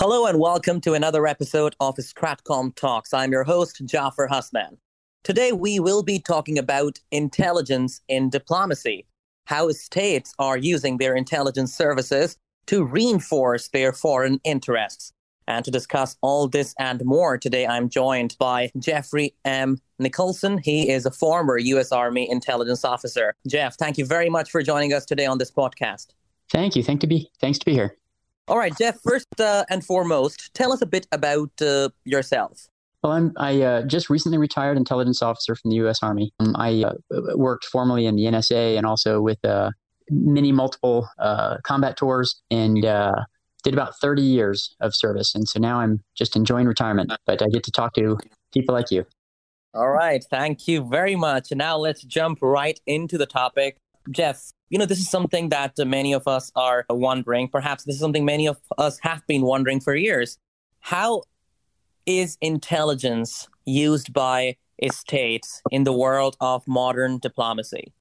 Hello and welcome to another episode of Stratcom Talks. I'm your host, Jaffer Hasman. Today we will be talking about intelligence in diplomacy, how states are using their intelligence services to reinforce their foreign interests. And to discuss all this and more, today I'm joined by Jeffrey M. Nicholson. He is a former U.S. Army intelligence officer. Jeff, thank you very much for joining us today on this podcast. Thank you. Thank to be. Thanks to be here. All right, Jeff. First uh, and foremost, tell us a bit about uh, yourself. Well, I'm, I uh, just recently retired intelligence officer from the U.S. Army. Um, I uh, worked formally in the NSA and also with uh, many multiple uh, combat tours and did about 30 years of service. And so now I'm just enjoying retirement, but I get to talk to people like you. All right. Thank you very much. Now let's jump right into the topic. Jeff, you know, this is something that uh, many of us are wondering. Perhaps this is something many of us have been wondering for years. How is intelligence used by states in the world of modern diplomacy?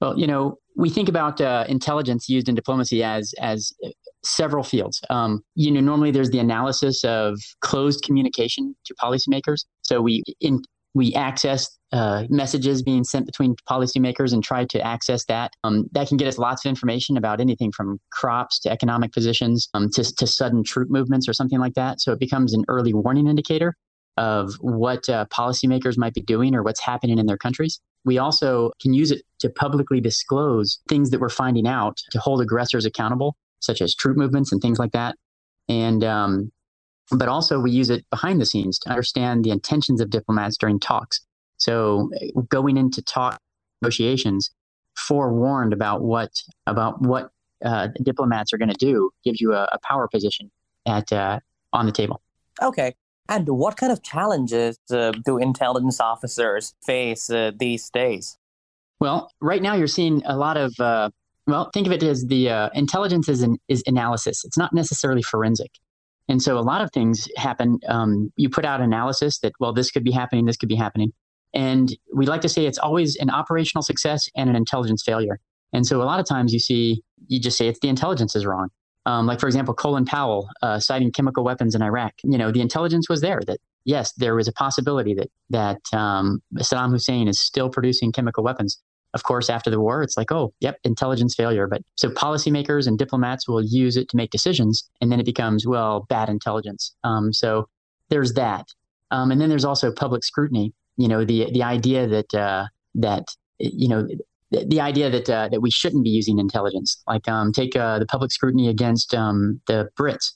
Well, you know, we think about uh, intelligence used in diplomacy as as uh, several fields. Um, you know, normally there's the analysis of closed communication to policymakers. So we in, we access uh, messages being sent between policymakers and try to access that. Um, that can get us lots of information about anything from crops to economic positions um, to, to sudden troop movements or something like that. So it becomes an early warning indicator of what uh, policymakers might be doing or what's happening in their countries. We also can use it to publicly disclose things that we're finding out to hold aggressors accountable, such as troop movements and things like that. And um, but also we use it behind the scenes to understand the intentions of diplomats during talks. So going into talk negotiations, forewarned about what about what uh, diplomats are going to do gives you a, a power position at uh, on the table. Okay. And what kind of challenges uh, do intelligence officers face uh, these days? Well, right now you're seeing a lot of uh, well, think of it as the uh, intelligence is, an, is analysis. It's not necessarily forensic. And so a lot of things happen. Um, you put out analysis that, well, this could be happening, this could be happening. And we like to say it's always an operational success and an intelligence failure. And so a lot of times you see, you just say it's the intelligence is wrong. Um, like, for example, Colin Powell uh, citing chemical weapons in Iraq. You know, the intelligence was there that, yes, there was a possibility that, that um, Saddam Hussein is still producing chemical weapons of course, after the war, it's like, oh, yep, intelligence failure. But so policymakers and diplomats will use it to make decisions, and then it becomes, well, bad intelligence. Um, so there's that, um, and then there's also public scrutiny. You know, the the idea that uh, that you know the, the idea that uh, that we shouldn't be using intelligence. Like, um, take uh, the public scrutiny against um, the Brits.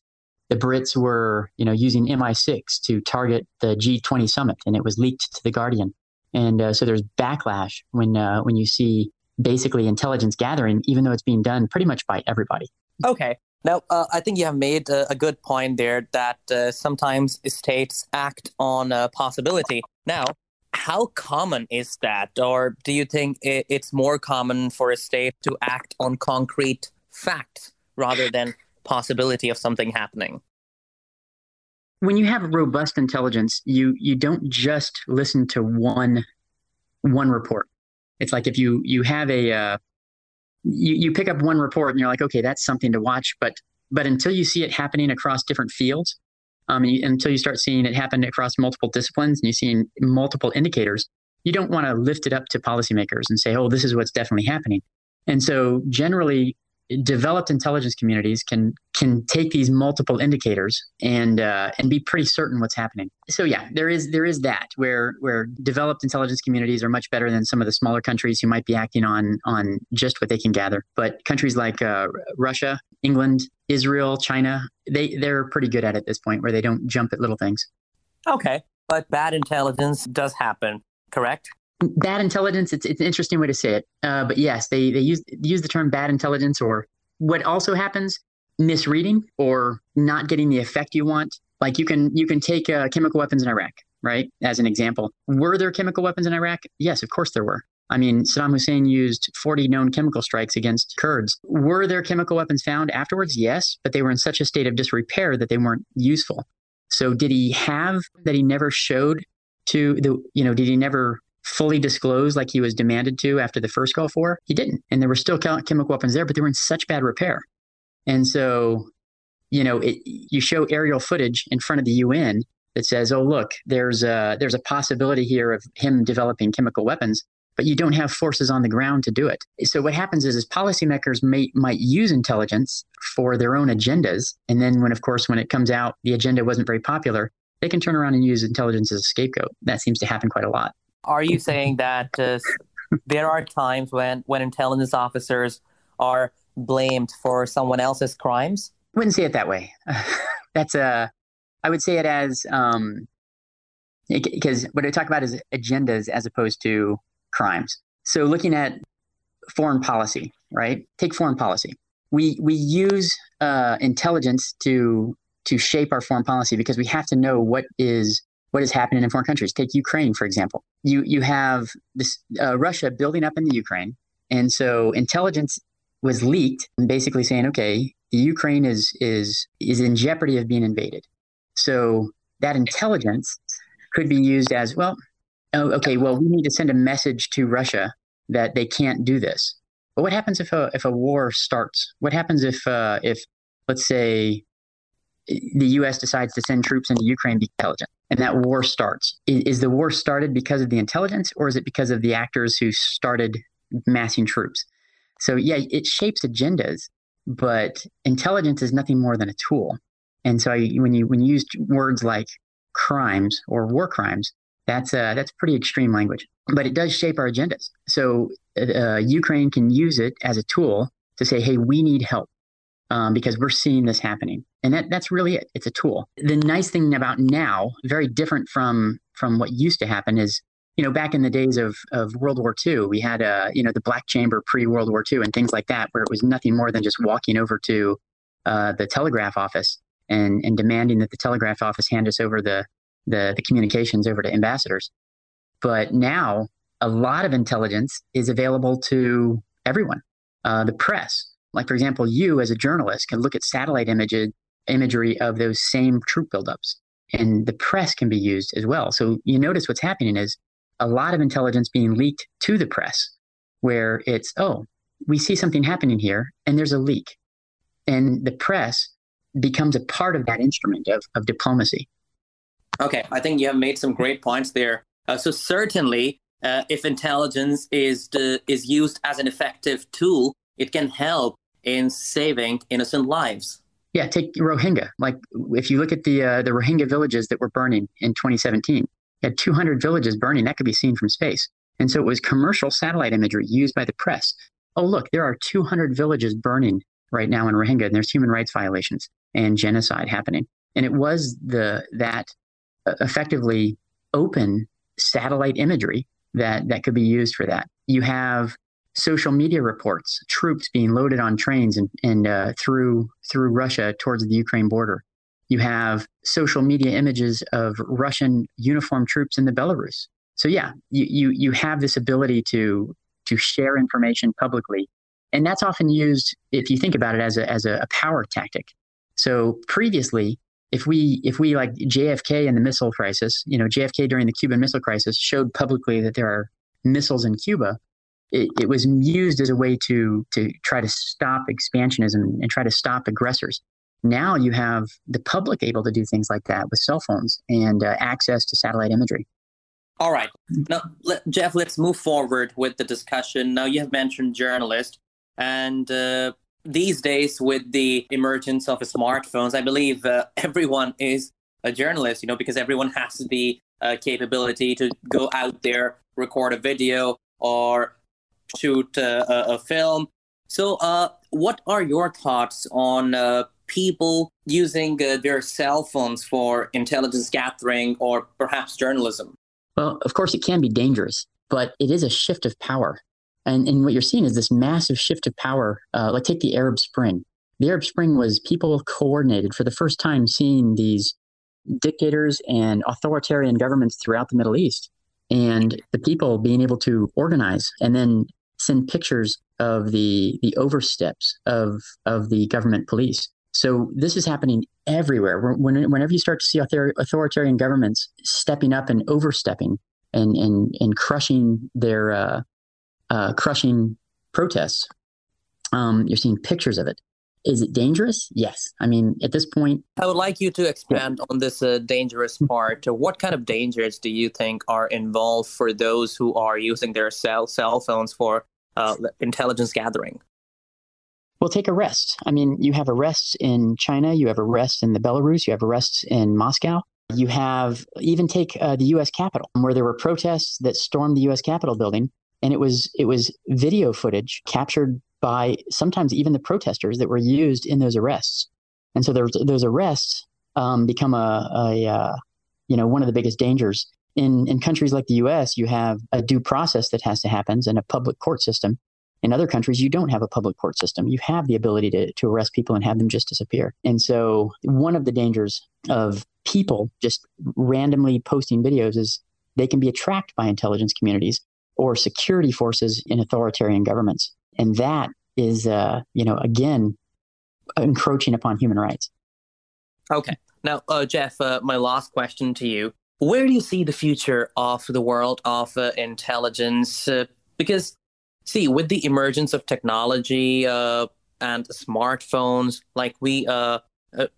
The Brits were, you know, using MI6 to target the G20 summit, and it was leaked to the Guardian. And uh, so there's backlash when uh, when you see basically intelligence gathering, even though it's being done pretty much by everybody. Okay. Now, uh, I think you have made a, good point there that uh, sometimes states act on a possibility. Now, how common is that? Or do you think it's more common for a state to act on concrete facts rather than possibility of something happening? When you have robust intelligence, you you don't just listen to one one report. It's like if you you have a uh, you you pick up one report and you're like, okay, that's something to watch, but but until you see it happening across different fields, um, you, until you start seeing it happen across multiple disciplines and you see multiple indicators, you don't want to lift it up to policymakers and say, oh, this is what's definitely happening. And so generally, developed intelligence communities can can take these multiple indicators and uh, and be pretty certain what's happening. So yeah, there is there is that where where developed intelligence communities are much better than some of the smaller countries who might be acting on on just what they can gather. But countries like uh, Russia, England, Israel, China, they they're pretty good at it at this point where they don't jump at little things. Okay, but bad intelligence does happen, correct? Bad intelligence it's, it's an interesting way to say it uh, but yes they, they use use the term bad intelligence or what also happens misreading or not getting the effect you want like you can you can take uh, chemical weapons in iraq right as an example were there chemical weapons in iraq yes of course there were I mean, Saddam Hussein used 40 known chemical strikes against Kurds. Were there chemical weapons found afterwards? Yes, but they were in such a state of disrepair that they weren't useful. So, did he have that he never showed to the, you know, did he never fully disclose like he was demanded to after the first Gulf War. He didn't. And there were still chemical weapons there, but they were in such bad repair. And so you know, it, you show aerial footage in front of the UN that says, "Oh, look, there's a there's a possibility here of him developing chemical weapons." But you don't have forces on the ground to do it. So what happens is, is policymakers may might use intelligence for their own agendas, and then when, of course, when it comes out, the agenda wasn't very popular, they can turn around and use intelligence as a scapegoat. That seems to happen quite a lot. Are you saying that uh, there are times when when intelligence officers are blamed for someone else's crimes? Wouldn't say it that way. That's a, I would say it as, um, because what I talk about is agendas as opposed to crimes. So looking at foreign policy, right? Take foreign policy. We we use uh, intelligence to to shape our foreign policy because we have to know what is what is happening in foreign countries. Take Ukraine, for example. You you have this uh, Russia building up in the Ukraine, and so intelligence was leaked, and basically saying, okay, the Ukraine is is is in jeopardy of being invaded. So that intelligence could be used as well. Oh, okay. Well, we need to send a message to Russia that they can't do this. But what happens if a if a war starts? What happens if uh, if let's say the U.S. decides to send troops into Ukraine be intelligent, and that war starts? Is, is the war started because of the intelligence, or is it because of the actors who started massing troops? So yeah, it shapes agendas, but intelligence is nothing more than a tool. And so I, when you when you use words like crimes or war crimes, that's uh, that's pretty extreme language. But it does shape our agendas. So uh, Ukraine can use it as a tool to say, "Hey, we need help." Um, because we're seeing this happening, and that, that's really it. It's a tool. The nice thing about now, very different from from what used to happen, is you know, back in the days of, of World War II, we had, uh, you know, the black chamber pre World War II and things like that, where it was nothing more than just walking over to uh, the telegraph office and, and demanding that the telegraph office hand us over the, the, the communications over to ambassadors. But now a lot of intelligence is available to everyone. Uh, the press, like for example, you as a journalist can look at satellite images, imagery of those same troop buildups, and the press can be used as well. So you notice what's happening is a lot of intelligence being leaked to the press where it's, oh, we see something happening here and there's a leak. And the press becomes a part of that instrument of, of diplomacy. Okay, I think you have made some great points there. Uh, so certainly, uh, if intelligence is the, is used as an effective tool, it can help in saving innocent lives. Yeah, take Rohingya. Like if you look at the uh, the Rohingya villages that were burning in 2017, you had 200 villages burning. That could be seen from space. And so it was commercial satellite imagery used by the press. Oh, look, there are 200 villages burning right now in Rohingya, and there's human rights violations and genocide happening. And it was the that uh, effectively open satellite imagery that that could be used for that. You have social media reports, troops being loaded on trains and, and uh, through through Russia towards the Ukraine border. You have social media images of Russian uniformed troops in the Belarus. So yeah, you, you, you have this ability to, to share information publicly. And that's often used, if you think about it, as a, as a, power tactic. So previously, if we if we like JFK in the missile crisis, you know, JFK during the Cuban Missile Crisis showed publicly that there are missiles in Cuba. It, it was used as a way to to try to stop expansionism and try to stop aggressors. Now you have the public able to do things like that with cell phones and uh, access to satellite imagery. All right. Now, let, Jeff, let's move forward with the discussion. Now, you have mentioned journalists, and uh, these days, with the emergence of smartphones, I believe uh, everyone is a journalist, you know, because everyone has the uh, capability to go out there, record a video, or shoot uh, a, film. So, uh, what are your thoughts on people using uh, their cell phones for intelligence gathering or perhaps journalism? Well, of course, it can be dangerous, but it is a shift of power. And, and what you're seeing is this massive shift of power. Uh, like, take the Arab Spring. The Arab Spring was people coordinated for the first time seeing these dictators and authoritarian governments throughout the Middle East and the people being able to organize and then send pictures of the the oversteps of of the government police so this is happening everywhere. When, whenever you start to see author, authoritarian governments stepping up and overstepping and and and crushing their uh, uh, crushing protests, um, you're seeing pictures of it. Is it dangerous? Yes. I mean, at this point, I would like you to expand yeah. on this uh, dangerous part. what kind of dangers do you think are involved for those who are using their cell cell phones for uh, intelligence gathering? Well, take arrests. I mean, you have arrests in China, you have arrests in the Belarus, you have arrests in Moscow. You have even take uh, the U.S. Capitol, where there were protests that stormed the U.S. Capitol building, and it was it was video footage captured by sometimes even the protesters that were used in those arrests. And so those those arrests um, become a, a uh, you know one of the biggest dangers in in countries like the U.S. You have a due process that has to happen and a public court system. In other countries, you don't have a public court system. You have the ability to, to arrest people and have them just disappear. And so, one of the dangers of people just randomly posting videos is they can be attracted by intelligence communities or security forces in authoritarian governments. And that is, uh, you know, again, encroaching upon human rights. Okay. Now, uh, Jeff, uh, my last question to you. Where do you see the future of the world of uh, intelligence? Uh, because, see, with the emergence of technology uh, and smartphones, like we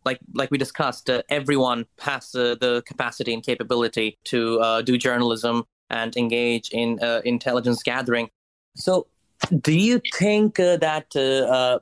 like like we discussed, everyone has the capacity and capability to do journalism and engage in intelligence gathering. So, do you think uh, that uh, uh,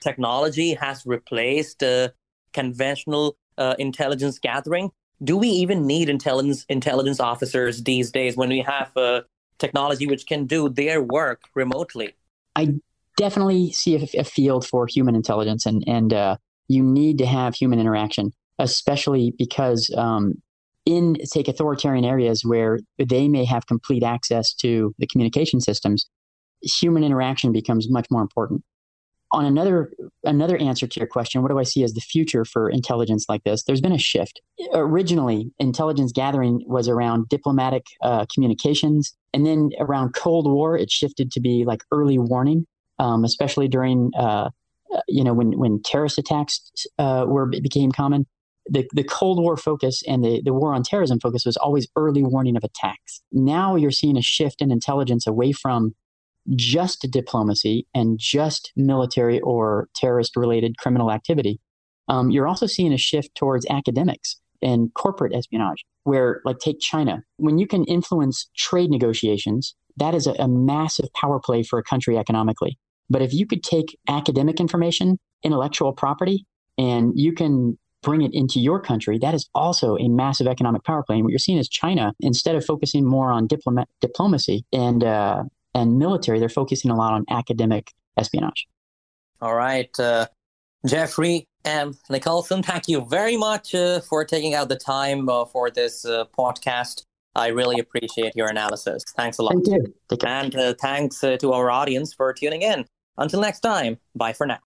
technology has replaced uh, conventional uh, intelligence gathering? Do we even need intelligence intelligence officers these days when we have uh, technology which can do their work remotely? I definitely see a, a field for human intelligence, and and you need to have human interaction, especially because um, in take authoritarian areas where they may have complete access to the communication systems human interaction becomes much more important. On another another answer to your question, what do I see as the future for intelligence like this? There's been a shift. Originally, intelligence gathering was around diplomatic uh, communications, and then around Cold War, it shifted to be like early warning, um, especially during uh, uh you know when when terrorist attacks uh, were became common. The, the Cold War focus and the, the war on terrorism focus was always early warning of attacks. Now you're seeing a shift in intelligence away from just diplomacy and just military or terrorist related criminal activity. Um, you're also seeing a shift towards academics and corporate espionage, where, like, take China. When you can influence trade negotiations, that is a, a massive power play for a country economically. But if you could take academic information, intellectual property, and you can bring it into your country, that is also a massive economic power play. And what you're seeing is China, instead of focusing more on diplomat, diplomacy and uh, and military, they're focusing a lot on academic espionage. All right. Uh, Jeffrey M. Nicholson, thank you very much uh, for taking out the time uh, for this uh, podcast. I really appreciate your analysis. Thanks a lot. Thank you. And uh, thanks uh, to our audience for tuning in. Until next time, bye for now.